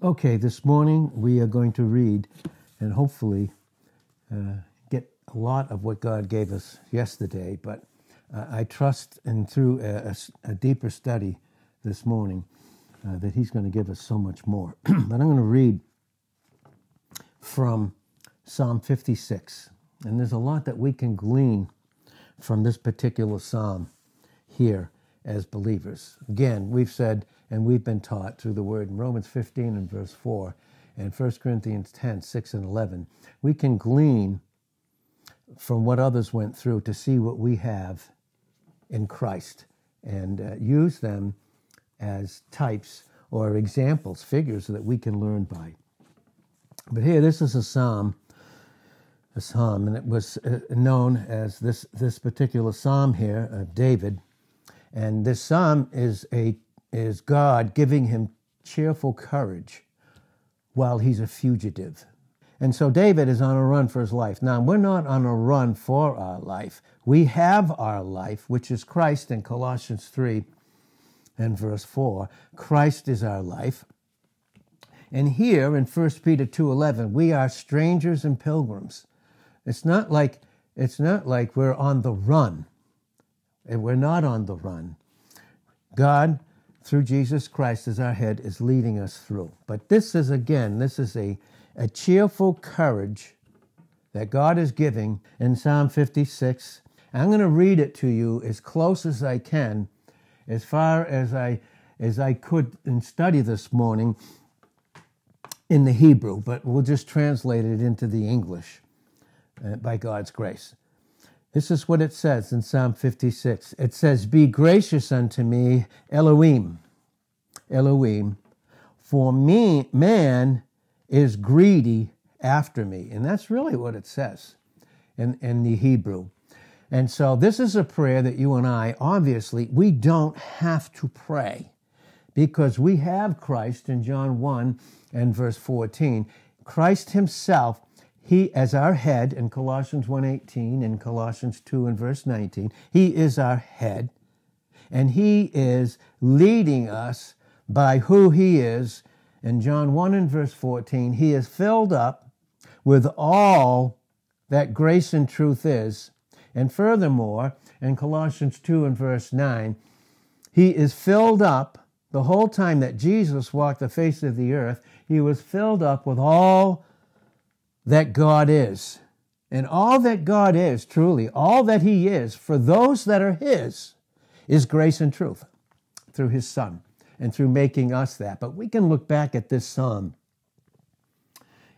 Okay, this morning we are going to read and hopefully uh, get a lot of what God gave us yesterday, but uh, I trust and through a, a, a deeper study this morning uh, that He's going to give us so much more. but I'm going to read from Psalm 56, and there's a lot that we can glean from this particular psalm here as believers. Again, we've said and we've been taught through the word in Romans 15 and verse 4 and 1 Corinthians 10, 6 and 11, we can glean from what others went through to see what we have in Christ and uh, use them as types or examples, figures that we can learn by. But here, this is a psalm, a psalm, and it was uh, known as this, this particular psalm here of David. And this psalm is a is God giving him cheerful courage while he's a fugitive. And so David is on a run for his life. Now, we're not on a run for our life. We have our life, which is Christ in Colossians 3 and verse 4. Christ is our life. And here in 1 Peter 2:11, we are strangers and pilgrims. It's not like it's not like we're on the run. We're not on the run. God through Jesus Christ as our head is leading us through. But this is again, this is a, a cheerful courage that God is giving in Psalm 56. I'm going to read it to you as close as I can, as far as I as I could and study this morning in the Hebrew, but we'll just translate it into the English uh, by God's grace. This is what it says in Psalm 56. It says, Be gracious unto me, Elohim, Elohim, for me, man is greedy after me. And that's really what it says in, in the Hebrew. And so this is a prayer that you and I, obviously, we don't have to pray because we have Christ in John 1 and verse 14. Christ himself he as our head in Colossians 1:18 and Colossians 2 and verse 19, he is our head and he is leading us by who he is. In John 1 and verse 14, he is filled up with all that grace and truth is. And furthermore, in Colossians 2 and verse 9, he is filled up the whole time that Jesus walked the face of the earth, he was filled up with all that God is. And all that God is, truly, all that He is for those that are His, is grace and truth through His Son and through making us that. But we can look back at this psalm.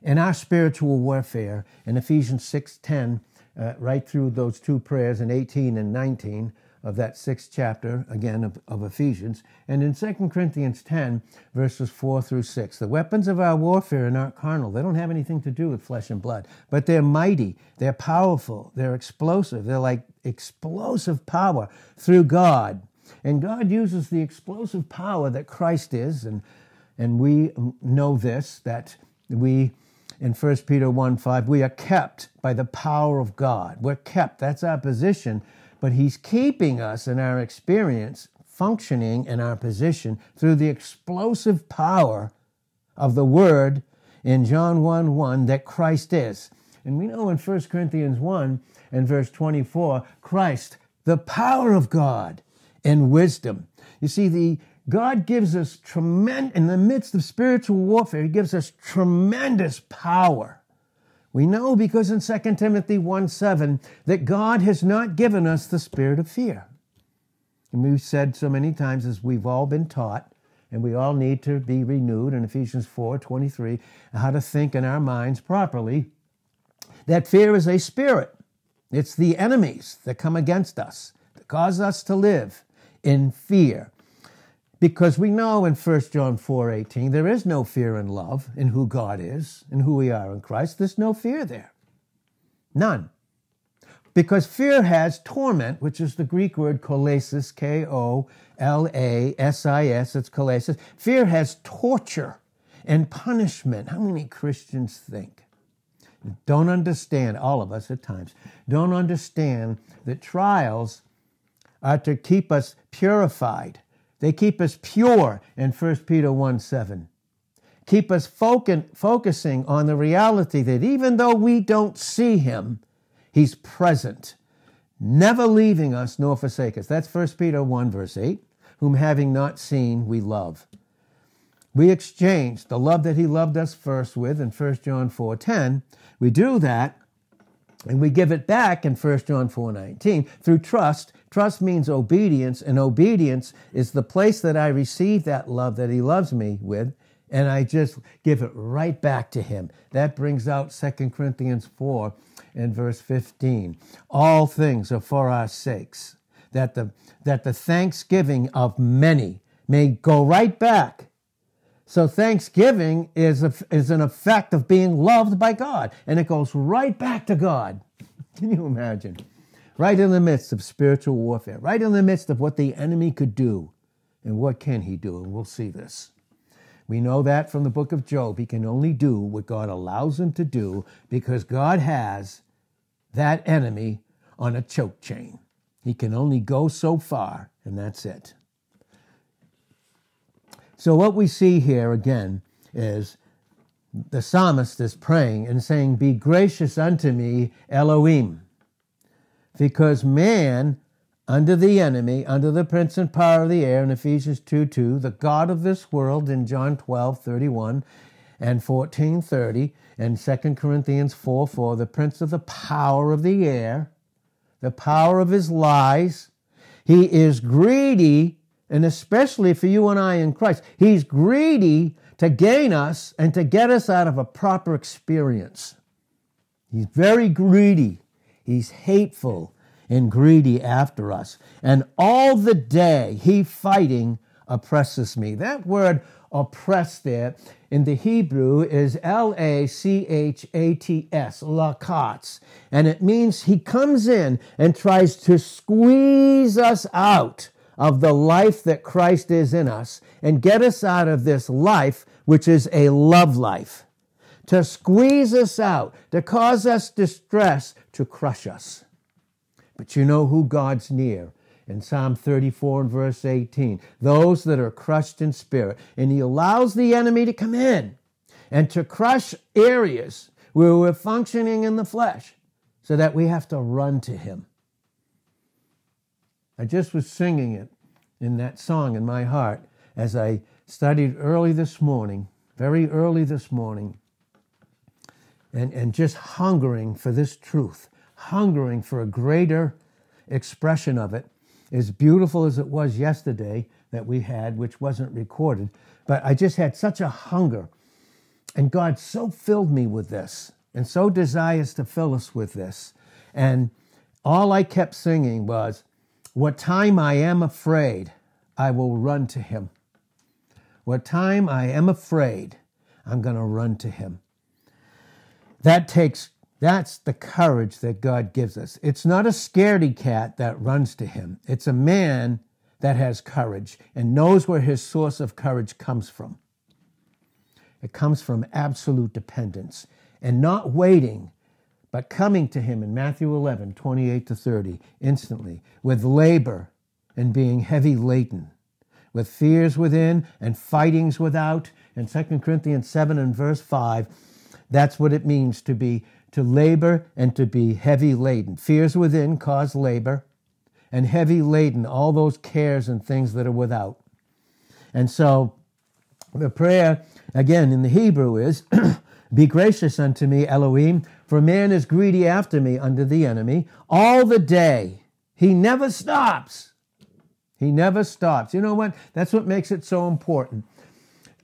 In our spiritual warfare, in Ephesians 6.10, uh, right through those two prayers in 18 and 19, of that sixth chapter, again, of, of, Ephesians. And in 2 Corinthians 10, verses 4 through 6, the weapons of our warfare are not carnal. They don't have anything to do with flesh and blood, but they're mighty, they're powerful, they're explosive. They're like explosive power through God. And God uses the explosive power that Christ is, and, and we know this, that we in 1 Peter 1 5, we are kept by the power of God. We're kept. That's our position but He's keeping us in our experience functioning in our position through the explosive power of the Word in John 1 1 that Christ is. And we know in 1 Corinthians 1 and verse 24, Christ, the power of God and wisdom. You see, the God gives us tremendous, in the midst of spiritual warfare, He gives us tremendous power we know because in 2 Timothy 1 7 that God has not given us the spirit of fear. And we've said so many times as we've all been taught, and we all need to be renewed in Ephesians 4 23, how to think in our minds properly, that fear is a spirit. It's the enemies that come against us, that cause us to live in fear. Because we know in 1 John 4:18 there is no fear in love in who God is and who we are in Christ. There's no fear there. None. Because fear has torment, which is the Greek word kolasis, K O L A S I S, it's kolasis. Fear has torture and punishment. How many Christians think? Don't understand, all of us at times, don't understand that trials are to keep us purified they keep us pure in 1 Peter 1 7. keep us focus, focusing on the reality that even though we don't see him, he's present, never leaving us nor forsake us. That's 1 Peter 1, verse 8, whom having not seen, we love. We exchange the love that he loved us first with in 1 John 4, 10. We do that and we give it back in 1 John 4 19 through trust. Trust means obedience, and obedience is the place that I receive that love that He loves me with, and I just give it right back to Him. That brings out 2 Corinthians 4 and verse 15. All things are for our sakes, that the, that the thanksgiving of many may go right back so thanksgiving is, a, is an effect of being loved by God, and it goes right back to God. Can you imagine? Right in the midst of spiritual warfare, right in the midst of what the enemy could do. And what can he do? And we'll see this. We know that from the book of Job. He can only do what God allows him to do because God has that enemy on a choke chain. He can only go so far, and that's it. So, what we see here again is the psalmist is praying and saying, Be gracious unto me, Elohim. Because man, under the enemy, under the prince and power of the air in Ephesians 2 2, the God of this world in John 12 31 and 14 30, and 2 Corinthians 4 4, the prince of the power of the air, the power of his lies. He is greedy and especially for you and I in Christ. He's greedy to gain us and to get us out of a proper experience. He's very greedy. He's hateful and greedy after us. And all the day he fighting oppresses me. That word oppress there in the Hebrew is L A C H A T S, lakats. And it means he comes in and tries to squeeze us out of the life that Christ is in us and get us out of this life, which is a love life, to squeeze us out, to cause us distress, to crush us. But you know who God's near. In Psalm 34 and verse 18, those that are crushed in spirit. And he allows the enemy to come in and to crush areas where we're functioning in the flesh so that we have to run to him. I just was singing it in that song in my heart as I studied early this morning, very early this morning, and, and just hungering for this truth, hungering for a greater expression of it, as beautiful as it was yesterday that we had, which wasn't recorded. But I just had such a hunger. And God so filled me with this and so desires to fill us with this. And all I kept singing was, what time I am afraid, I will run to him. What time I am afraid, I'm going to run to him. That takes, that's the courage that God gives us. It's not a scaredy cat that runs to him. It's a man that has courage and knows where his source of courage comes from. It comes from absolute dependence and not waiting but coming to him in Matthew 11, 28 to 30, instantly, with labor and being heavy laden, with fears within and fightings without. In 2 Corinthians 7 and verse 5, that's what it means to be to labor and to be heavy laden. Fears within cause labor, and heavy laden, all those cares and things that are without. And so the prayer, again, in the Hebrew is, Be gracious unto me, Elohim, for man is greedy after me under the enemy all the day. He never stops. He never stops. You know what? That's what makes it so important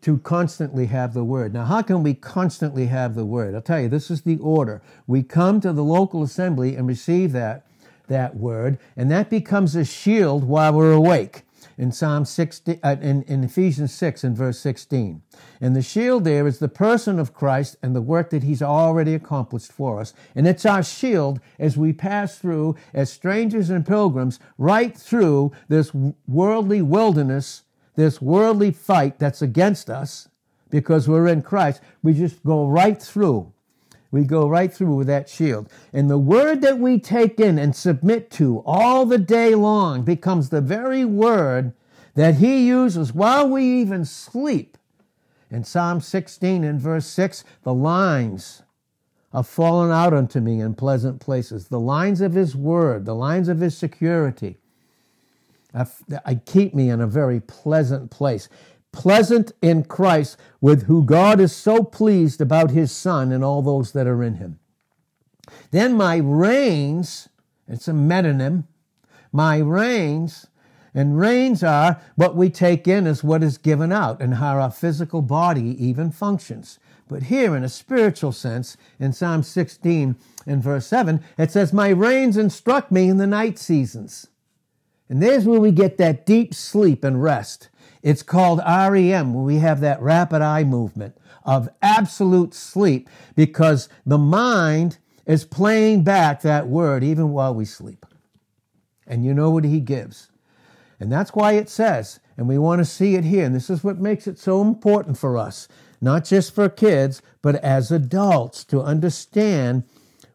to constantly have the word. Now, how can we constantly have the word? I'll tell you, this is the order. We come to the local assembly and receive that, that word, and that becomes a shield while we're awake in Psalm 60, uh, in, in Ephesians 6 and verse 16. And the shield there is the person of Christ and the work that he's already accomplished for us. And it's our shield as we pass through as strangers and pilgrims right through this worldly wilderness, this worldly fight that's against us because we're in Christ. We just go right through we go right through with that shield. And the word that we take in and submit to all the day long becomes the very word that he uses while we even sleep In Psalm 16 and verse 6, the lines have fallen out unto me in pleasant places. The lines of his word, the lines of his security, I keep me in a very pleasant place. Pleasant in Christ, with who God is so pleased about his Son and all those that are in him. Then my reins, it's a metonym, my reins, and reins are what we take in as what is given out and how our physical body even functions. But here, in a spiritual sense, in Psalm 16 and verse 7, it says, My reins instruct me in the night seasons. And there's where we get that deep sleep and rest. It's called REM, we have that rapid eye movement of absolute sleep because the mind is playing back that word even while we sleep. And you know what he gives. And that's why it says, and we want to see it here, and this is what makes it so important for us, not just for kids, but as adults to understand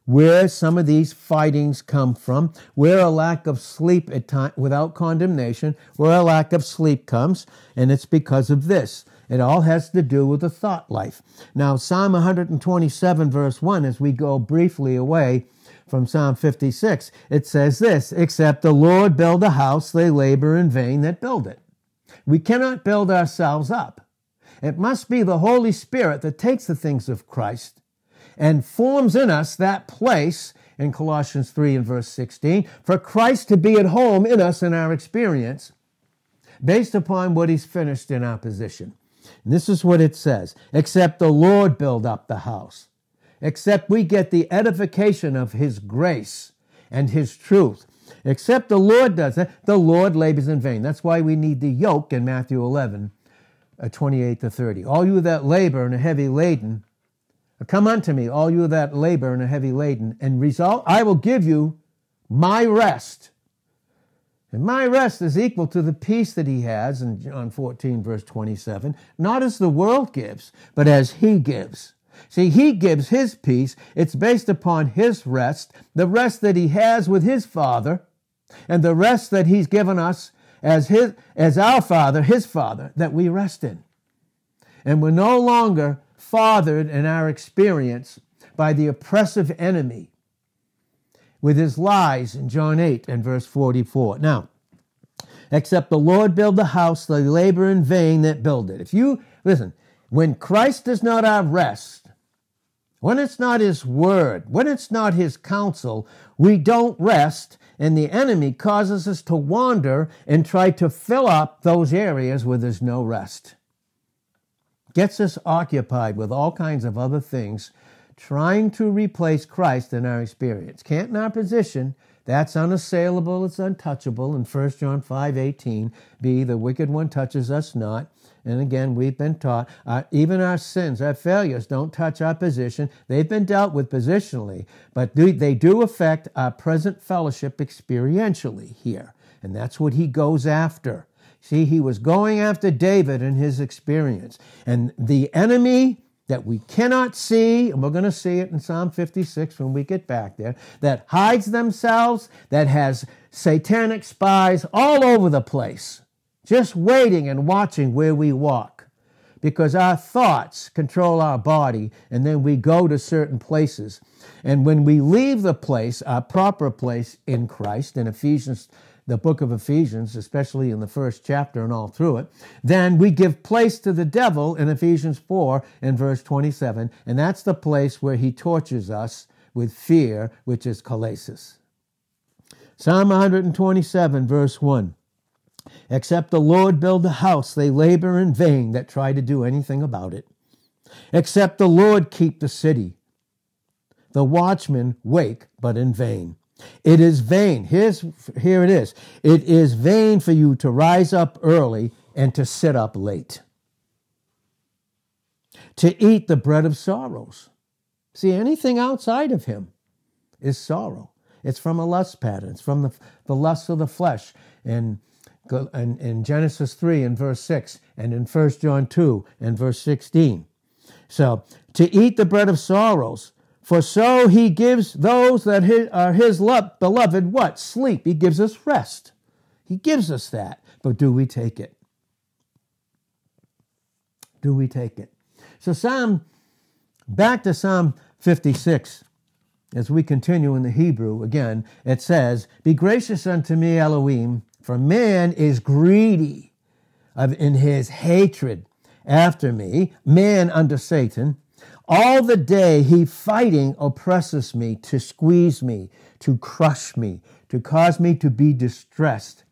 where some of these fightings come from, where a lack of sleep at time, without condemnation, where a lack of sleep comes, and it's because of this. It all has to do with the thought life. Now, Psalm 127, verse 1, as we go briefly away from Psalm 56, it says this Except the Lord build a house, they labor in vain that build it. We cannot build ourselves up. It must be the Holy Spirit that takes the things of Christ and forms in us that place in Colossians 3 and verse 16 for Christ to be at home in us in our experience based upon what he's finished in our position. And this is what it says except the Lord build up the house, except we get the edification of his grace and his truth. Except the Lord does it, the Lord labors in vain. That's why we need the yoke in Matthew 11, uh, 28 to 30. All you that labor and are heavy laden, Come unto me, all you that labor and are heavy laden, and result I will give you my rest. And my rest is equal to the peace that he has in John 14, verse 27, not as the world gives, but as he gives. See, he gives his peace. It's based upon his rest, the rest that he has with his Father, and the rest that he's given us as his, as our Father, his Father, that we rest in. And we're no longer fathered in our experience by the oppressive enemy with his lies in John 8 and verse 44. Now, except the Lord build the house, they labor in vain that build it. If you, listen, when Christ is not our rest, when it's not his word, when it's not his counsel, we don't rest, and the enemy causes us to wander and try to fill up those areas where there's no rest gets us occupied with all kinds of other things, trying to replace Christ in our experience. Can't in our position. That's unassailable, it's untouchable. In 1 John 5 18, B, the wicked one touches us not. And again, we've been taught, uh, even our sins, our failures don't touch our position. They've been dealt with positionally, but do, they do affect our present fellowship experientially here. And that's what he goes after. See, he was going after David and his experience. And the enemy that we cannot see, and we're going to see it in Psalm 56 when we get back there, that hides themselves, that has satanic spies all over the place, just waiting and watching where we walk. Because our thoughts control our body, and then we go to certain places. And when we leave the place, our proper place in Christ, in Ephesians the book of Ephesians, especially in the first chapter and all through it, then we give place to the devil in Ephesians 4 and verse 27, and that's the place where he tortures us with fear, which is kolasis. Psalm 127, verse 1. Except the Lord build a house, they labor in vain that try to do anything about it. Except the Lord keep the city, the watchmen wake, but in vain. It is vain. Here's, here it is. It is vain for you to rise up early and to sit up late, to eat the bread of sorrows. See, anything outside of him is sorrow. It's from a lust pattern, it's from the, the lust of the flesh. And in, in Genesis 3 and verse 6, and in 1 John 2 and verse 16. So, to eat the bread of sorrows, for so he gives those that are his beloved what? Sleep. He gives us rest. He gives us that. But do we take it? Do we take it? So, Psalm, back to Psalm 56, as we continue in the Hebrew again, it says, Be gracious unto me, Elohim, for man is greedy of, in his hatred after me, man under Satan. All the day he fighting oppresses me to squeeze me, to crush me, to cause me to be distressed,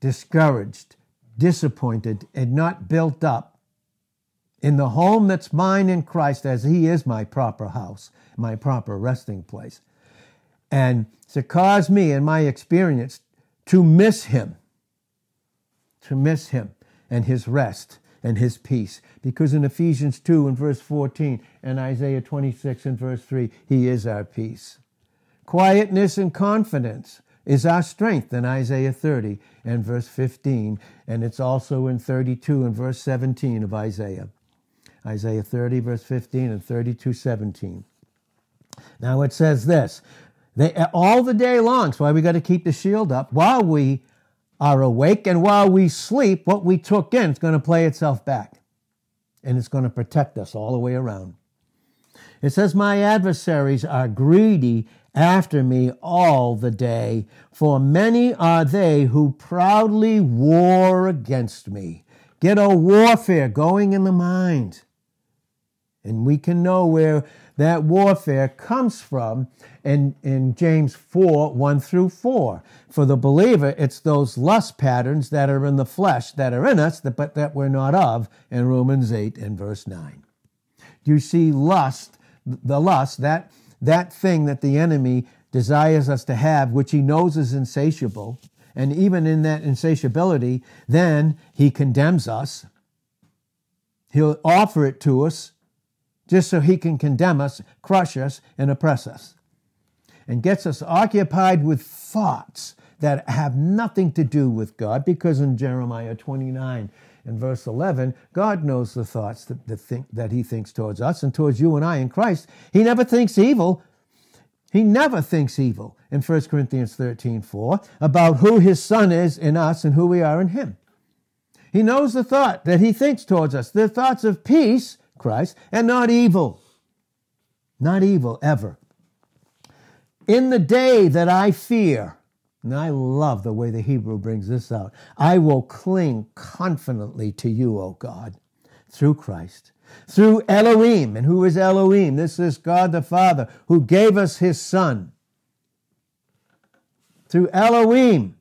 discouraged, disappointed, and not built up in the home that's mine in Christ, as He is my proper house, my proper resting place. And to cause me, in my experience, to miss Him, to miss Him and His rest and His peace. Because in Ephesians 2 and verse 14 and Isaiah 26 and verse 3, He is our peace. Quietness and confidence is our strength in Isaiah 30 and verse 15, and it's also in 32 and verse 17 of Isaiah. Isaiah 30, verse 15, and 32, 17. Now it says this they, all the day long, so why we got to keep the shield up. While we are awake and while we sleep, what we took in is going to play itself back. And it's going to protect us all the way around. It says, My adversaries are greedy after me all the day, for many are they who proudly war against me. Get a warfare going in the mind. And we can know where that warfare comes from in, in James 4 1 through 4. For the believer, it's those lust patterns that are in the flesh that are in us, but that we're not of, in Romans 8 and verse 9. You see, lust, the lust, that, that thing that the enemy desires us to have, which he knows is insatiable, and even in that insatiability, then he condemns us. He'll offer it to us just so he can condemn us, crush us, and oppress us. And gets us occupied with thoughts that have nothing to do with God, because in Jeremiah 29 and verse 11, God knows the thoughts that, that, think, that he thinks towards us and towards you and I in Christ. He never thinks evil. He never thinks evil in 1 Corinthians 13 4 about who his son is in us and who we are in him. He knows the thought that he thinks towards us, the thoughts of peace Christ, and not evil. Not evil ever. In the day that I fear, and I love the way the Hebrew brings this out, I will cling confidently to you, O God, through Christ. Through Elohim. And who is Elohim? This is God the Father who gave us his Son. Through Elohim,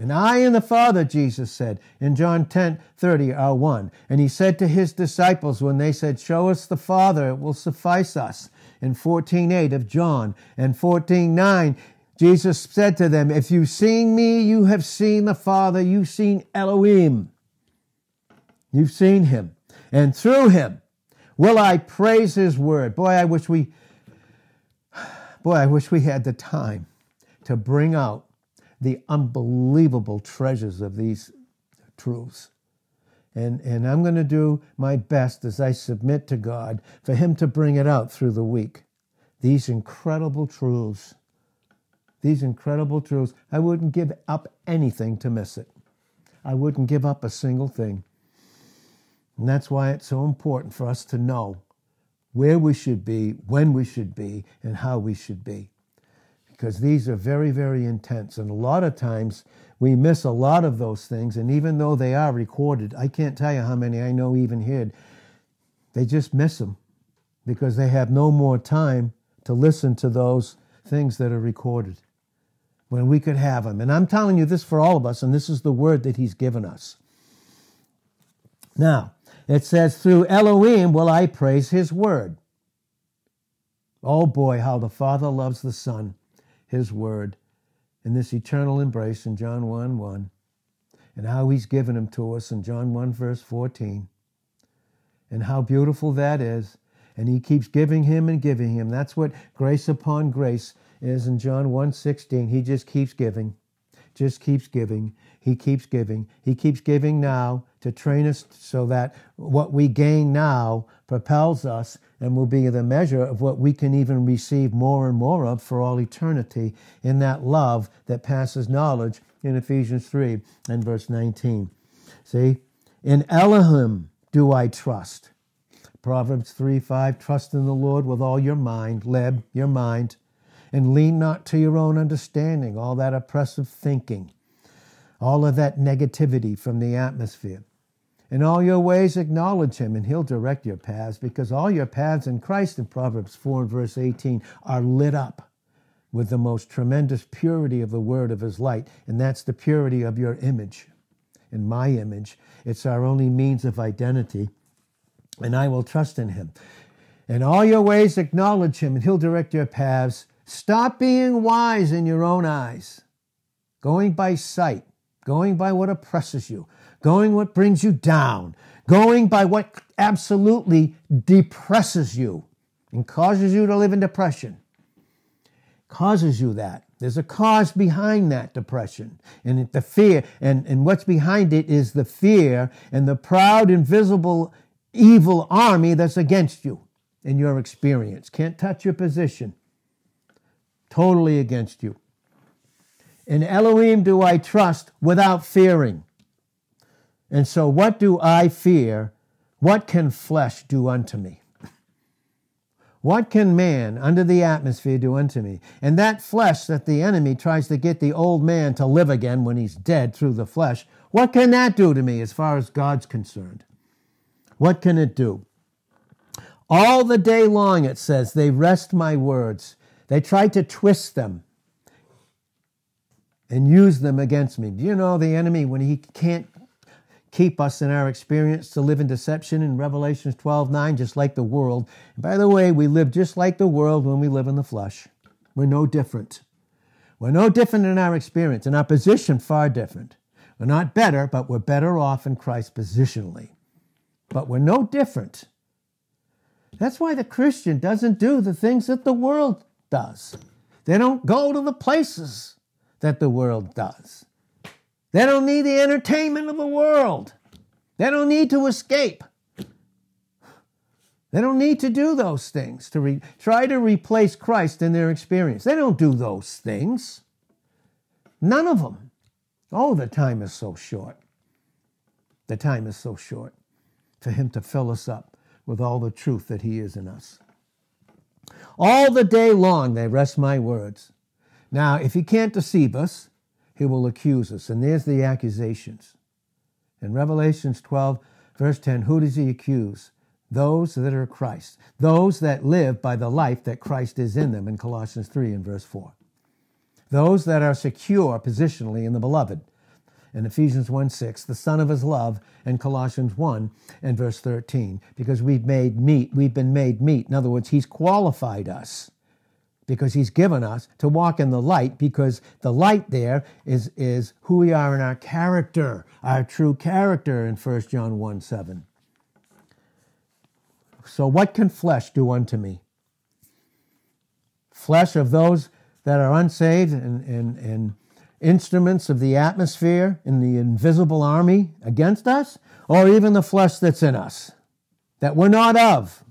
and I and the Father, Jesus said in John 10 30, are one. And he said to his disciples when they said, Show us the Father, it will suffice us. In 14 8 of John and 14 9, Jesus said to them, If you've seen me, you have seen the Father, you've seen Elohim. You've seen him. And through him will I praise his word. Boy, I wish we, boy, I wish we had the time to bring out the unbelievable treasures of these truths. And, and I'm going to do my best as I submit to God for Him to bring it out through the week. These incredible truths. These incredible truths. I wouldn't give up anything to miss it. I wouldn't give up a single thing. And that's why it's so important for us to know where we should be, when we should be, and how we should be because these are very, very intense. And a lot of times we miss a lot of those things. And even though they are recorded, I can't tell you how many I know even here, they just miss them because they have no more time to listen to those things that are recorded when we could have them. And I'm telling you this for all of us, and this is the word that He's given us. Now, it says, Through Elohim will I praise His word. Oh boy, how the Father loves the Son his word in this eternal embrace in John 1 1, and how he's given him to us in John 1 verse 14, and how beautiful that is. And he keeps giving him and giving him. That's what grace upon grace is in John 1 16. He just keeps giving, just keeps giving. He keeps giving. He keeps giving now to train us so that what we gain now propels us and will be the measure of what we can even receive more and more of for all eternity in that love that passes knowledge in Ephesians 3 and verse 19. See? In Elohim do I trust. Proverbs 3 5 Trust in the Lord with all your mind, Leb, your mind, and lean not to your own understanding, all that oppressive thinking, all of that negativity from the atmosphere. In all your ways, acknowledge him, and he'll direct your paths, because all your paths in Christ, in Proverbs 4 and verse 18, are lit up with the most tremendous purity of the word of his light, and that's the purity of your image in my image. It's our only means of identity, and I will trust in him. In all your ways, acknowledge him, and he'll direct your paths. Stop being wise in your own eyes, going by sight, going by what oppresses you going what brings you down, going by what absolutely depresses you and causes you to live in depression. Causes you that. There's a cause behind that depression. And the fear, and, and what's behind it is the fear and the proud, invisible, evil army that's against you in your experience. Can't touch your position. Totally against you. In Elohim do I trust without fearing. And so, what do I fear? What can flesh do unto me? What can man under the atmosphere do unto me? And that flesh that the enemy tries to get the old man to live again when he's dead through the flesh, what can that do to me as far as God's concerned? What can it do? All the day long, it says, they wrest my words. They try to twist them and use them against me. Do you know the enemy, when he can't keep us in our experience to live in deception in Revelations 12 9, just like the world. And by the way, we live just like the world when we live in the flesh. We're no different. We're no different in our experience, in our position, far different. We're not better, but we're better off in Christ positionally. But we're no different. That's why the Christian doesn't do the things that the world does. They don't go to the places that the world does. They don't need the entertainment of the world. They don't need to escape. They don't need to do those things to re- try to replace Christ in their experience. They don't do those things. None of them. Oh, the time is so short. The time is so short for Him to fill us up with all the truth that He is in us. All the day long they wrest my words. Now, if He can't deceive us, he will accuse us. And there's the accusations. In Revelations 12, verse 10, who does he accuse? Those that are Christ, those that live by the life that Christ is in them in Colossians 3 and verse 4. Those that are secure positionally in the beloved in Ephesians 1 6, the Son of His love, and Colossians 1 and verse 13, because we've made meet, we've been made meet. In other words, He's qualified us because he's given us to walk in the light because the light there is, is who we are in our character, our true character in 1 John 1 7. So, what can flesh do unto me? Flesh of those that are unsaved and, and, and instruments of the atmosphere in the invisible army against us, or even the flesh that's in us that we're not of.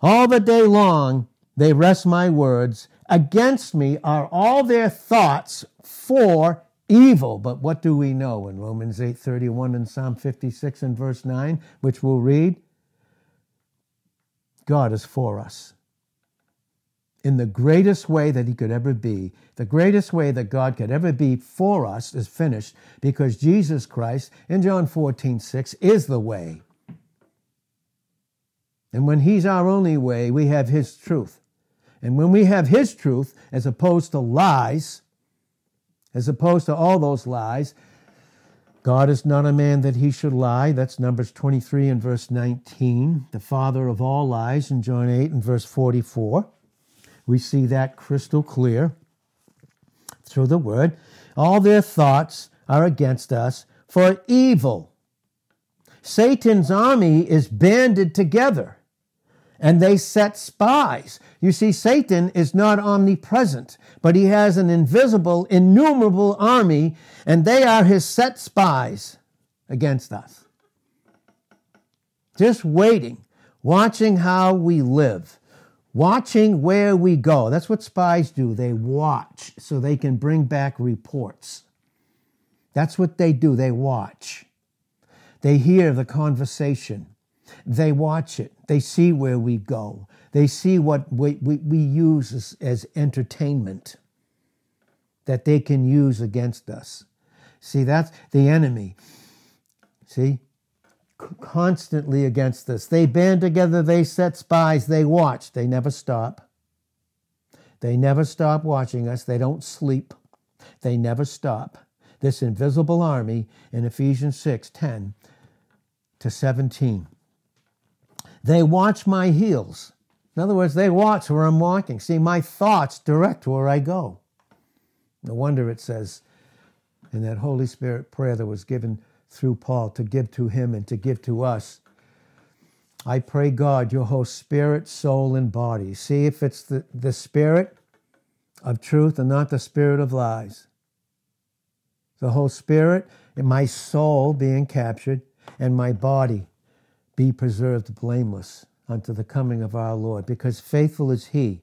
All the day long, they wrest my words. Against me are all their thoughts for evil. But what do we know in Romans 8:31 and Psalm 56 and verse 9, which we'll read? God is for us. In the greatest way that he could ever be, the greatest way that God could ever be for us is finished because Jesus Christ in John 14, 6 is the way. And when he's our only way, we have his truth. And when we have His truth, as opposed to lies, as opposed to all those lies, God is not a man that he should lie. That's Numbers 23 and verse 19. The father of all lies in John 8 and verse 44. We see that crystal clear through the word. All their thoughts are against us for evil. Satan's army is banded together and they set spies. You see, Satan is not omnipresent, but he has an invisible, innumerable army, and they are his set spies against us. Just waiting, watching how we live, watching where we go. That's what spies do. They watch so they can bring back reports. That's what they do. They watch. They hear the conversation. They watch it. They see where we go. They see what we, we, we use as, as entertainment that they can use against us. See, that's the enemy. See? Constantly against us. They band together, they set spies, they watch, they never stop. They never stop watching us, they don't sleep, they never stop. This invisible army in Ephesians 6 10 to 17. They watch my heels. In other words, they watch where I'm walking. See, my thoughts direct where I go. No wonder it says in that Holy Spirit prayer that was given through Paul to give to him and to give to us. I pray, God, your whole spirit, soul, and body. See if it's the, the spirit of truth and not the spirit of lies. The whole spirit and my soul being captured and my body be preserved blameless unto the coming of our Lord, because faithful is He.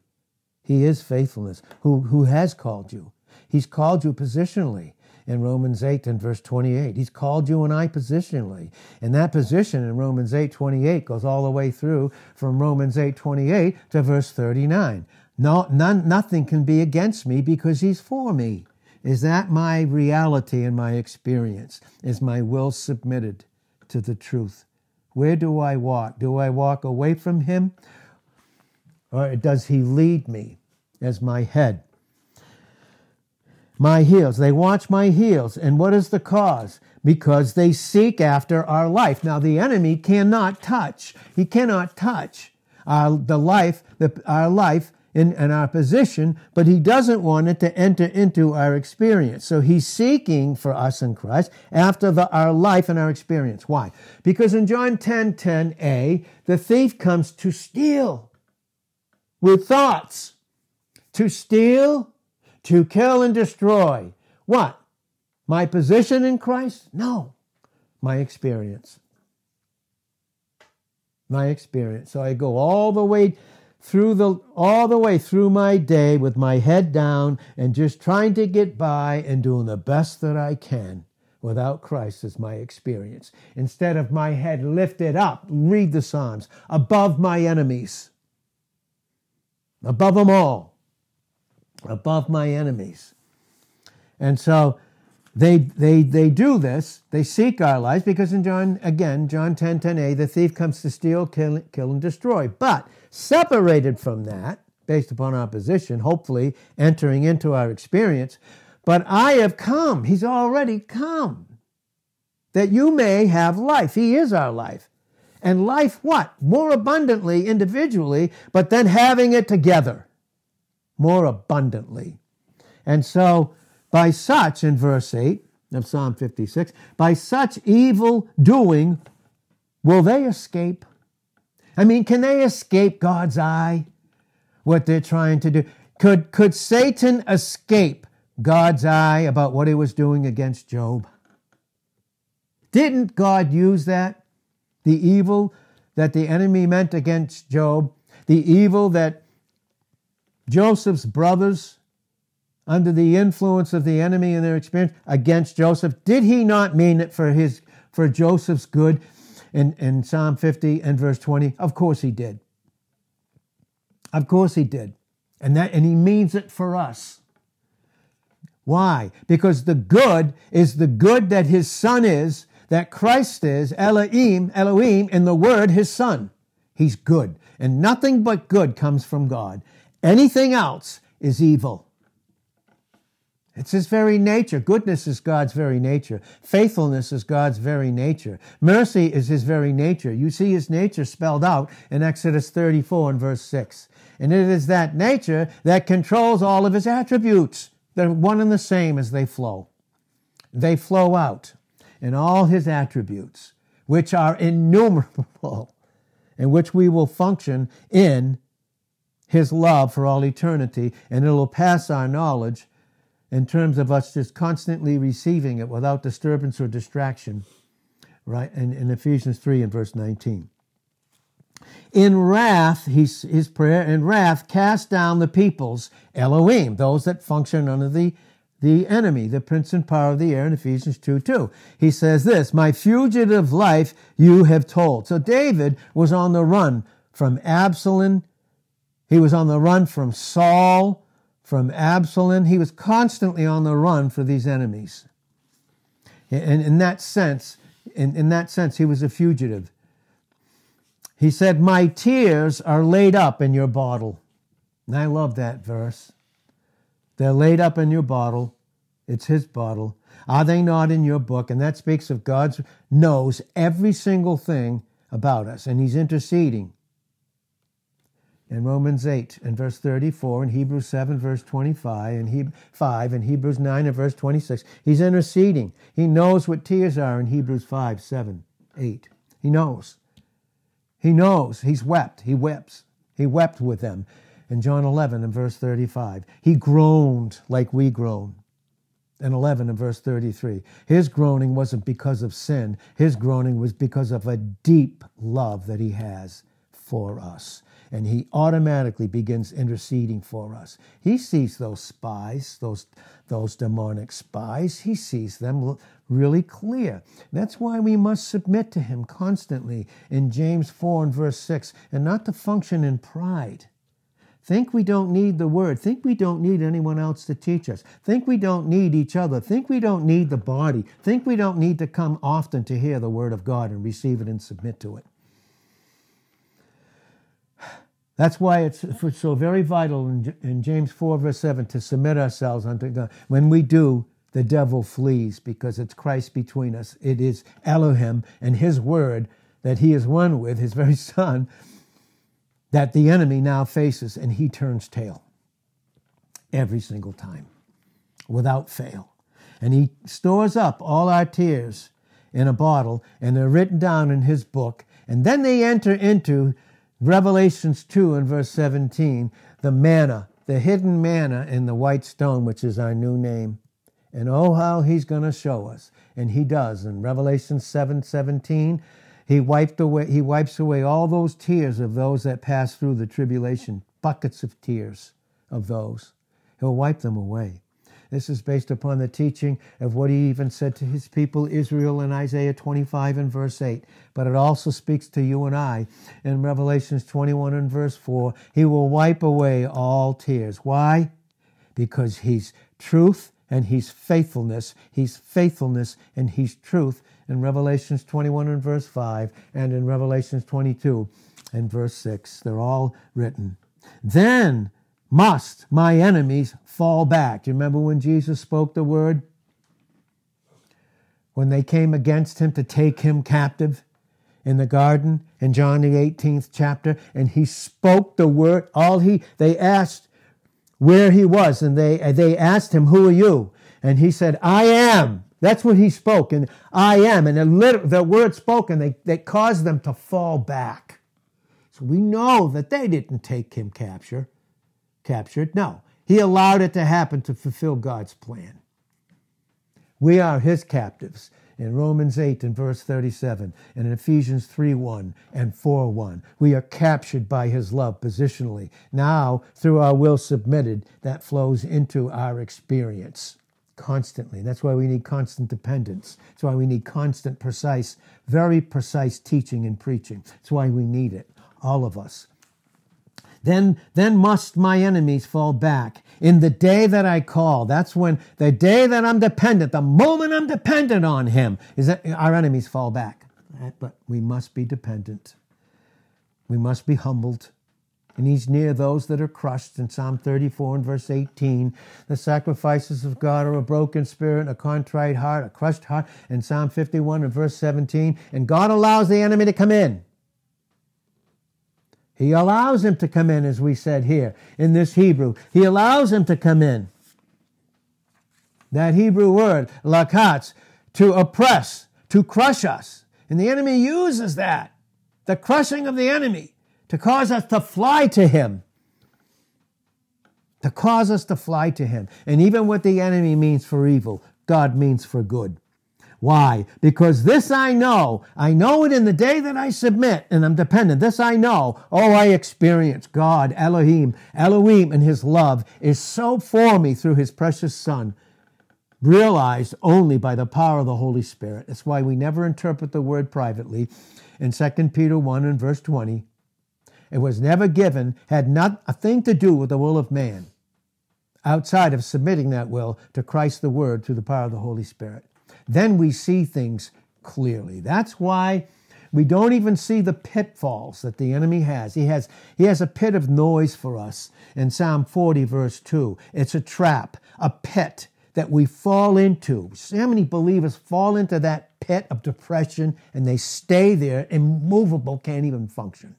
He is faithfulness, who, who has called you. He's called you positionally in Romans 8 and verse 28. He's called you and I positionally. And that position in Romans 8 28 goes all the way through from Romans 8 28 to verse 39. No, none, nothing can be against me because he's for me. Is that my reality and my experience? Is my will submitted to the truth? Where do I walk? Do I walk away from him? Or does he lead me as my head? My heels. They watch my heels. And what is the cause? Because they seek after our life. Now, the enemy cannot touch. He cannot touch our, the life, the, our life in, our position, but he doesn't want it to enter into our experience. So he's seeking for us in Christ after the, our life and our experience. Why? Because in John 10 10a, the thief comes to steal with thoughts, to steal, to kill, and destroy. What? My position in Christ? No, my experience. My experience. So I go all the way through the all the way through my day with my head down and just trying to get by and doing the best that I can without Christ is my experience. Instead of my head lifted up, read the Psalms, above my enemies, above them all, above my enemies. And so they, they, they do this, they seek our lives because in John, again, John 10 10a, the thief comes to steal, kill, kill, and destroy. But separated from that, based upon our position, hopefully entering into our experience, but I have come, he's already come, that you may have life. He is our life. And life what? More abundantly individually, but then having it together more abundantly. And so by such, in verse 8 of Psalm 56, by such evil doing will they escape? I mean, can they escape God's eye? What they're trying to do? Could, could Satan escape God's eye about what he was doing against Job? Didn't God use that? The evil that the enemy meant against Job, the evil that Joseph's brothers under the influence of the enemy and their experience against Joseph? Did he not mean it for his for Joseph's good in, in Psalm 50 and verse 20? Of course he did. Of course he did. And that and he means it for us. Why? Because the good is the good that his son is, that Christ is, Elohim, Elohim, in the word his son. He's good. And nothing but good comes from God. Anything else is evil. It's his very nature. Goodness is God's very nature. Faithfulness is God's very nature. Mercy is his very nature. You see his nature spelled out in Exodus 34 and verse 6. And it is that nature that controls all of his attributes. They're one and the same as they flow. They flow out in all his attributes, which are innumerable, and which we will function in his love for all eternity, and it will pass our knowledge in terms of us just constantly receiving it without disturbance or distraction, right? In, in Ephesians 3 and verse 19. In wrath, his, his prayer, in wrath, cast down the peoples, Elohim, those that function under the, the enemy, the prince and power of the air in Ephesians 2 2. He says this, My fugitive life you have told. So David was on the run from Absalom. He was on the run from Saul, from Absalom. He was constantly on the run for these enemies. And in that sense, in, in that sense, he was a fugitive. He said, My tears are laid up in your bottle. And I love that verse. They're laid up in your bottle. It's his bottle. Are they not in your book? And that speaks of God's knows every single thing about us, and he's interceding. In Romans 8 and verse 34, in Hebrews 7 verse 25, and he, 5, in Hebrews 9 and verse 26, he's interceding. He knows what tears are in Hebrews 5, 7, 8. He knows. He knows. He's wept. He weeps. He wept with them in John 11 and verse 35. He groaned like we groan. In 11 and verse 33. His groaning wasn't because of sin, his groaning was because of a deep love that he has for us. And he automatically begins interceding for us. He sees those spies, those, those demonic spies. He sees them really clear. That's why we must submit to him constantly in James 4 and verse 6, and not to function in pride Think we don't need the word. Think we don't need anyone else to teach us. Think we don't need each other. Think we don't need the body. Think we don't need to come often to hear the word of God and receive it and submit to it. That's why it's so very vital in, James 4, verse 7, to submit ourselves unto God. When we do, the devil flees because it's Christ between us. It is Elohim and his word that he is one with, his very son, that the enemy now faces, and he turns tail every single time without fail. And he stores up all our tears in a bottle, and they're written down in his book. And then they enter into Revelations 2 and verse 17, the manna, the hidden manna in the white stone, which is our new name. And oh, how he's going to show us. And he does. In Revelation 7 17, he wiped away, he wipes away all those tears of those that pass through the tribulation, buckets of tears of those. He'll wipe them away. This is based upon the teaching of what he even said to his people Israel in Isaiah 25 and verse 8. But it also speaks to you and I in Revelations 21 and verse 4. He will wipe away all tears. Why? Because he's truth and he's faithfulness. He's faithfulness and he's truth in Revelations 21 and verse 5 and in Revelations 22 and verse 6. They're all written. Then must my enemies fall back. Do you remember when Jesus spoke the word? When they came against him to take him captive in the garden in John the 18th chapter, and he spoke the word. All he they asked where he was, and they they asked him, Who are you? And he said, I am that's what he spoke, and I am. And the, the word spoken, they, they caused them to fall back. So we know that they didn't take him capture, captured. No, he allowed it to happen to fulfill God's plan. We are his captives in Romans 8 and verse 37, and in Ephesians 3 1 and 4 1. We are captured by his love positionally. Now, through our will submitted, that flows into our experience constantly. That's why we need constant dependence. That's why we need constant, precise, very precise teaching and preaching. That's why we need it, all of us. Then, then must my enemies fall back. In the day that I call, that's when the day that I'm dependent, the moment I'm dependent on Him, is that our enemies fall back. Eh, but we must be dependent. We must be humbled and he's near those that are crushed. In Psalm 34 and verse 18, the sacrifices of God are a broken spirit, a contrite heart, a crushed heart. In Psalm 51 and verse 17, and God allows the enemy to come in. He allows him to come in, as we said here in this Hebrew. He allows him to come in. That Hebrew word, lakatz, to oppress, to crush us. And the enemy uses that, the crushing of the enemy to cause us to fly to Him. To cause us to fly to Him. And even what the enemy means for evil, God means for good. Why? Because this I know. I know it in the day that I submit and I'm dependent. This I know. Oh, I experience God, Elohim, Elohim, and His love is so for me through His precious Son. realized only by the power of the Holy Spirit. That's why we never interpret the word privately. In 2 Peter 1 and verse 20, it was never given, had not a thing to do with the will of man, outside of submitting that will to Christ the Word through the power of the Holy Spirit. Then we see things clearly. That's why we don't even see the pitfalls that the enemy has. He has he has a pit of noise for us in Psalm 40 verse 2. It's a trap, a pit that we fall into. So many believers fall into that pit of depression and they stay there immovable, can't even function.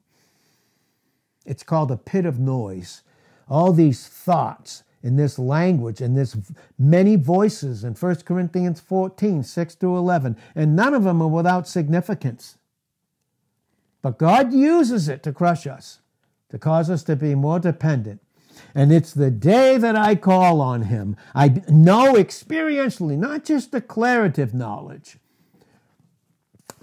It's called a pit of noise. All these thoughts in this language in this many voices in 1 Corinthians 14, 6 to 11, and none of them are without significance. But God uses it to crush us, to cause us to be more dependent and it's the day that I call on him. I know experientially, not just declarative knowledge.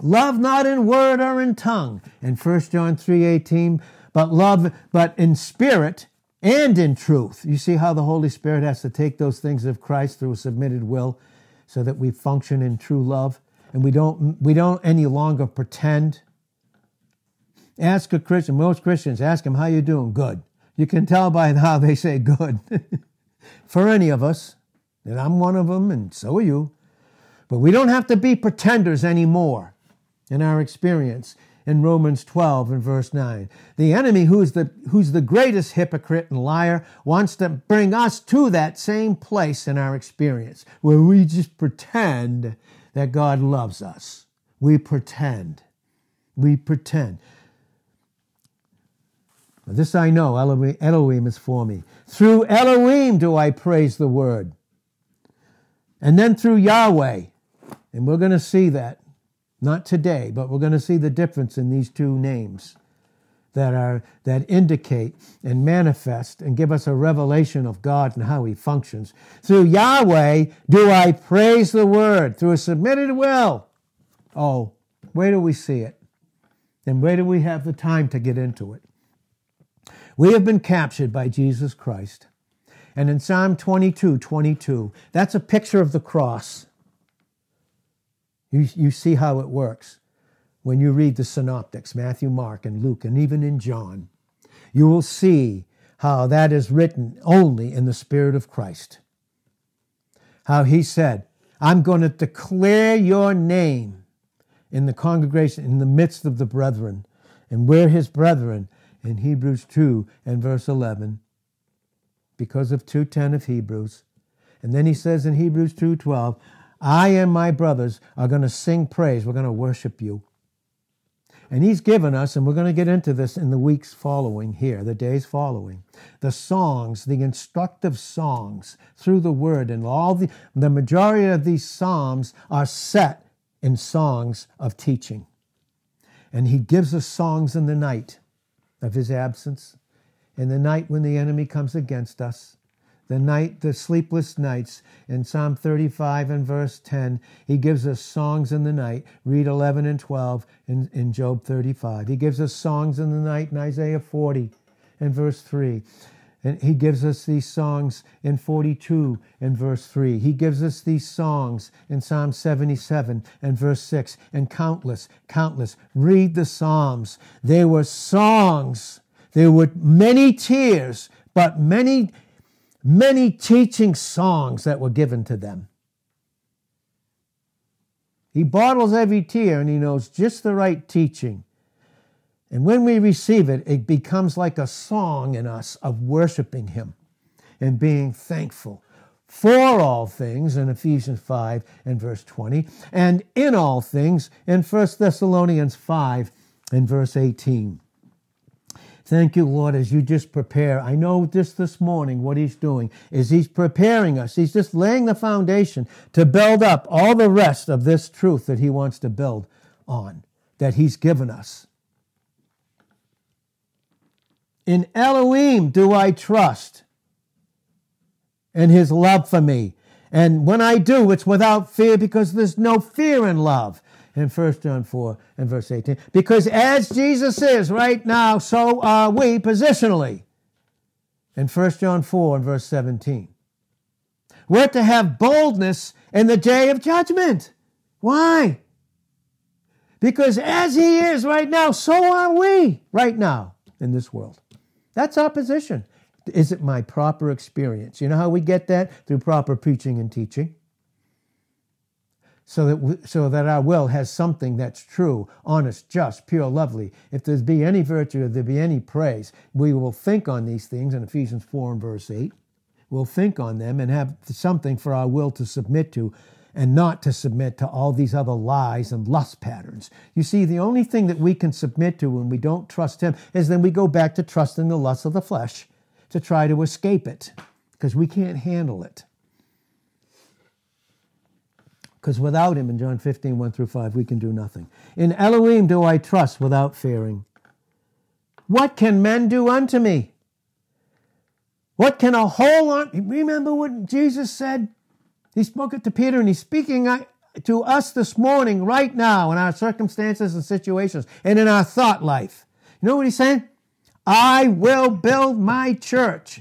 Love not in word or in tongue. In 1 John 3:18, but love but in spirit and in truth. You see how the Holy Spirit has to take those things of Christ through a submitted will so that we function in true love and we don't we don't any longer pretend. Ask a Christian, most Christians ask him how you doing? Good. You can tell by how they say good. For any of us, and I'm one of them, and so are you. But we don't have to be pretenders anymore in our experience in Romans 12 and verse 9. The enemy, who's the, who's the greatest hypocrite and liar, wants to bring us to that same place in our experience where we just pretend that God loves us. We pretend. We pretend. This I know, Elohim is for me. Through Elohim do I praise the word. And then through Yahweh. And we're going to see that. Not today, but we're going to see the difference in these two names that are that indicate and manifest and give us a revelation of God and how he functions. Through Yahweh do I praise the word through a submitted will. Oh, where do we see it? And where do we have the time to get into it? We have been captured by Jesus Christ. And in Psalm 22 22, that's a picture of the cross. You, you see how it works when you read the synoptics, Matthew, Mark, and Luke, and even in John. You will see how that is written only in the Spirit of Christ. How he said, I'm going to declare your name in the congregation, in the midst of the brethren. And we're his brethren in Hebrews 2 and verse 11 because of 2:10 of Hebrews. And then he says in Hebrews 2:12, I and my brothers are going to sing praise. We're going to worship you. And he's given us, and we're going to get into this in the weeks following here, the days following, the songs, the instructive songs through the word. And all the, the majority of these psalms are set in songs of teaching. And he gives us songs in the night of his absence, in the night when the enemy comes against us, the night, the sleepless nights. In Psalm 35 and verse 10, he gives us songs in the night. Read 11 and 12 in, in Job 35. He gives us songs in the night in Isaiah 40 and verse 3. And he gives us these songs in 42 and verse 3. He gives us these songs in Psalm 77 and verse 6, and countless, countless. Read the Psalms. They were songs. There were many tears, but many, many teaching songs that were given to them. He bottles every tear and he knows just the right teaching and when we receive it, it becomes like a song in us of worshiping Him and being thankful for all things in Ephesians 5 and verse 20, and in all things in 1 Thessalonians 5 and verse 18. Thank you, Lord, as you just prepare. I know just this morning what He's doing is He's preparing us. He's just laying the foundation to build up all the rest of this truth that He wants to build on, that He's given us. In Elohim do I trust and his love for me. And when I do, it's without fear because there's no fear in love. In 1 John 4 and verse 18. Because as Jesus is right now, so are we positionally. In 1 John 4 and verse 17. We're to have boldness in the day of judgment. Why? Because as He is right now, so are we right now in this world. That's our position. Is it my proper experience? You know how we get that? Through proper preaching and teaching. So that, we, so that our will has something that's true, honest, just, pure, lovely. If there be any virtue, if there be any praise, we will think on these things in Ephesians 4 and verse 8. We'll think on them and have something for our will to submit to and not to submit to all these other lies and lust patterns. You see, the only thing that we can submit to when we don't trust Him is then we go back to trusting the lust of the flesh to try to escape it because we can't handle it. Because without Him, in John 15, 1 through 5, we can do nothing. In Elohim do I trust without fearing. What can men do unto me? What can a whole on? Remember what Jesus said? He spoke it to Peter and he's speaking uh, to us this morning, right now, in our circumstances and situations and in our thought life. You know what he's saying? I will build my church.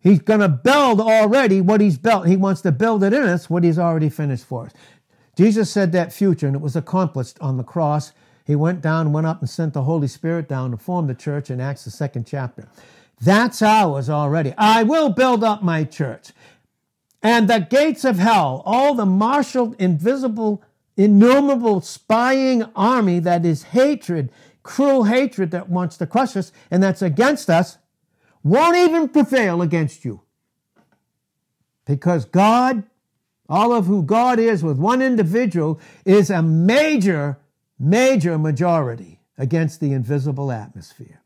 He's going to build already what he's built. He wants to build it in us, what he's already finished for us. Jesus said that future, and it was accomplished on the cross. He went down, went up, and sent the Holy Spirit down to form the church in Acts, the second chapter. That's ours already. I will build up my church. And the gates of hell, all the marshaled, invisible, innumerable spying army that is hatred, cruel hatred that wants to crush us and that's against us, won't even prevail against you. Because God, all of who God is with one individual, is a major, major majority against the invisible atmosphere.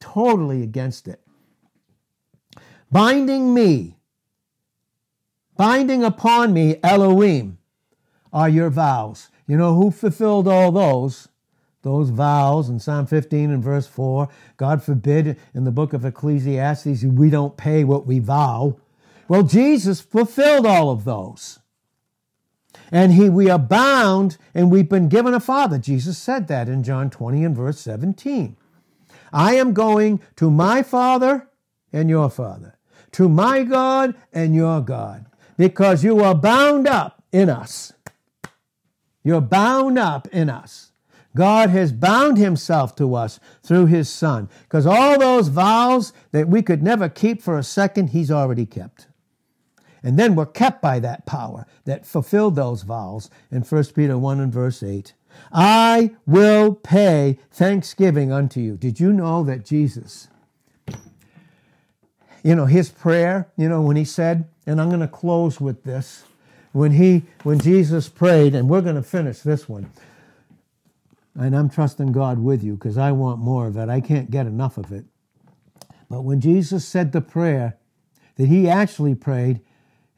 Totally against it. Binding me Binding upon me, Elohim, are your vows. You know who fulfilled all those? Those vows in Psalm 15 and verse 4. God forbid in the book of Ecclesiastes, we don't pay what we vow. Well, Jesus fulfilled all of those. And he, we are bound and we've been given a father. Jesus said that in John 20 and verse 17. I am going to my father and your father, to my God and your God because you are bound up in us. You're bound up in us. God has bound himself to us through his son because all those vows that we could never keep for a second, he's already kept. And then we're kept by that power that fulfilled those vows in 1 Peter 1 and verse 8. I will pay thanksgiving unto you. Did you know that Jesus, you know, his prayer, you know, when he said, and I'm going to close with this. When he, when Jesus prayed, and we're going to finish this one, and I'm trusting God with you because I want more of it. I can't get enough of it. But when Jesus said the prayer that he actually prayed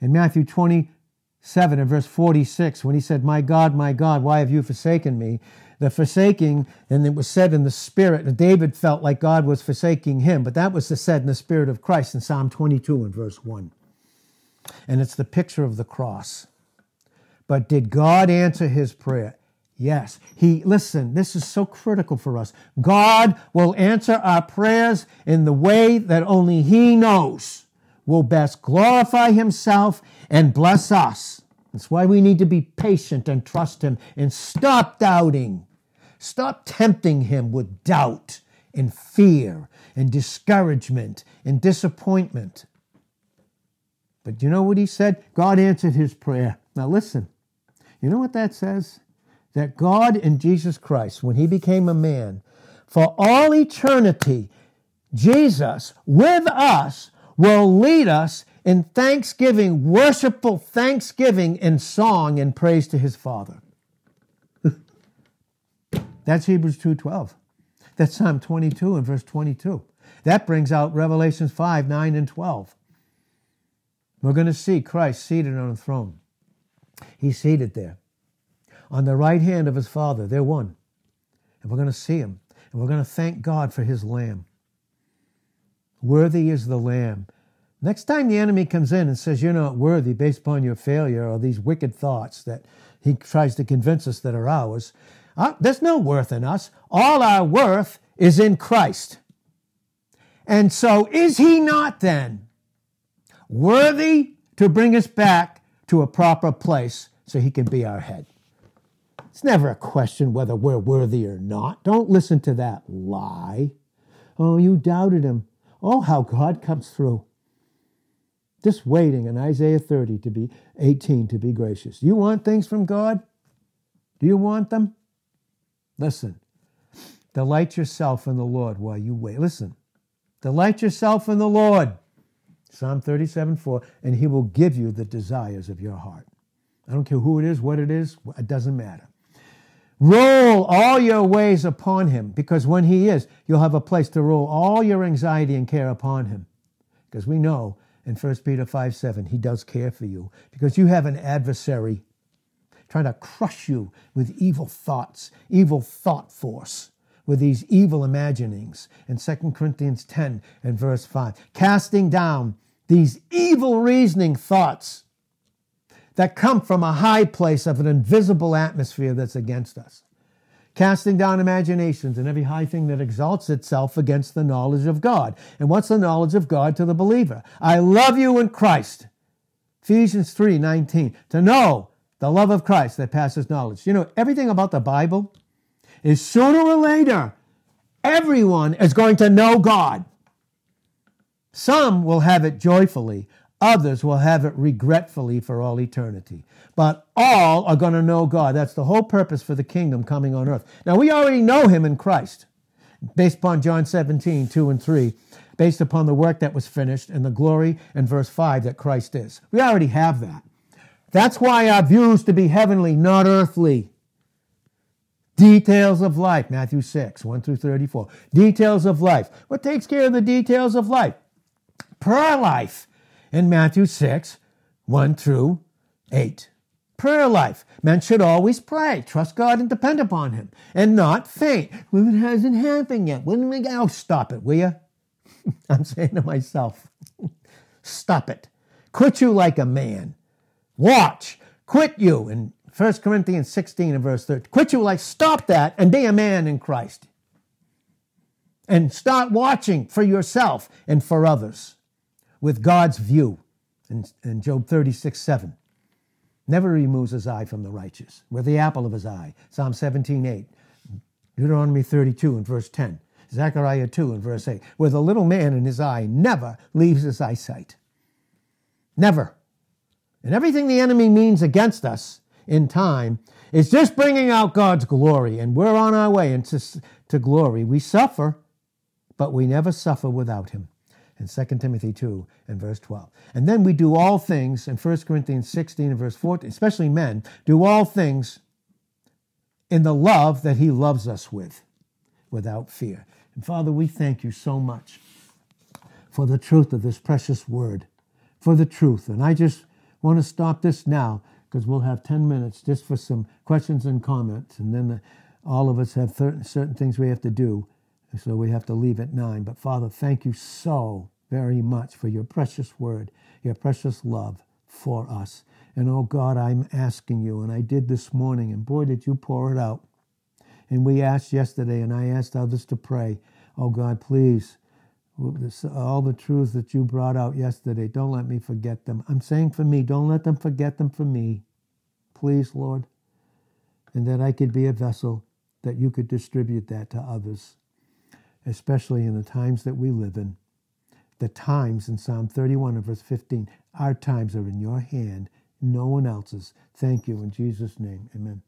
in Matthew 27 and verse 46, when he said, My God, my God, why have you forsaken me? the forsaking, and it was said in the spirit. And David felt like God was forsaking him, but that was said in the spirit of Christ in Psalm 22 and verse 1. And it's the picture of the cross. But did God answer his prayer? Yes. He, listen, this is so critical for us. God will answer our prayers in the way that only He knows will best glorify Himself and bless us. That's why we need to be patient and trust Him and stop doubting. Stop tempting Him with doubt and fear and discouragement and disappointment. But you know what He said? God answered His prayer. Now listen, you know what that says? That God in Jesus Christ, when He became a man, for all eternity, Jesus with us will lead us in thanksgiving, worshipful thanksgiving in song and praise to his Father. That's Hebrews 2.12. That's Psalm 22 and verse 22. That brings out Revelations 5, 9, and 12. We're going to see Christ seated on a throne. He's seated there. On the right hand of his Father, they're one. And we're going to see him. And we're going to thank God for his Lamb. Worthy is the Lamb Next time the enemy comes in and says you're not worthy based upon your failure or these wicked thoughts that he tries to convince us that are ours, uh, there's no worth in us. All our worth is in Christ. And so is he not then worthy to bring us back to a proper place so he can be our head. It's never a question whether we're worthy or not. Don't listen to that lie. Oh, you doubted him. Oh, how God comes through. Just waiting in Isaiah 30 to be 18 to be gracious. You want things from God? Do you want them? Listen. Delight yourself in the Lord while you wait. Listen. Delight yourself in the Lord. Psalm 37 4, and he will give you the desires of your heart. I don't care who it is, what it is, it doesn't matter. Roll all your ways upon him, because when he is, you'll have a place to roll all your anxiety and care upon him. Because we know in 1 Peter 5 7, he does care for you, because you have an adversary trying to crush you with evil thoughts, evil thought force, with these evil imaginings. In 2 Corinthians 10 and verse 5, casting down these evil reasoning thoughts that come from a high place of an invisible atmosphere that's against us, casting down imaginations and every high thing that exalts itself against the knowledge of God. And what's the knowledge of God to the believer? I love you in Christ. Ephesians 3 19. To know the love of Christ that passes knowledge. You know, everything about the Bible is sooner or later, everyone is going to know God. Some will have it joyfully, Others will have it regretfully for all eternity. But all are going to know God. That's the whole purpose for the kingdom coming on earth. Now, we already know him in Christ, based upon John 17, 2 and 3, based upon the work that was finished and the glory in verse 5 that Christ is. We already have that. That's why our views to be heavenly, not earthly. Details of life, Matthew 6, 1 through 34. Details of life. What takes care of the details of life? Prayer life in Matthew 6, 1 through 8. Prayer life. Men should always pray, trust God and depend upon Him, and not faint. Well, it hasn't happened yet. When we go? Oh, stop it, will you? I'm saying to myself, stop it. Quit you like a man. Watch. Quit you. In 1 Corinthians 16 and verse 13. Quit you like, stop that and be a man in Christ. And start watching for yourself and for others with God's view in, in Job 36 7. Never removes his eye from the righteous. We're the apple of his eye. Psalm 17 8. Deuteronomy 32 and verse 10. Zechariah 2 and verse 8. Where the little man in his eye never leaves his eyesight. Never. And everything the enemy means against us in time is just bringing out God's glory. And we're on our way into to glory. We suffer, but we never suffer without him in 2 Timothy 2 and verse 12. And then we do all things in 1 Corinthians 16 and verse 14, especially men, do all things in the love that he loves us with, without fear. And Father, we thank you so much for the truth of this precious word, for the truth. And I just want to stop this now because we'll have 10 minutes just for some questions and comments. And then all of us have certain things we have to do so we have to leave at nine. But Father, thank you so very much for your precious word, your precious love for us. And oh God, I'm asking you, and I did this morning, and boy, did you pour it out. And we asked yesterday, and I asked others to pray. Oh God, please, all the truths that you brought out yesterday, don't let me forget them. I'm saying for me, don't let them forget them for me. Please, Lord. And that I could be a vessel that you could distribute that to others especially in the times that we live in. The times in Psalm 31 and verse 15, our times are in your hand, no one else's. Thank you in Jesus' name. Amen.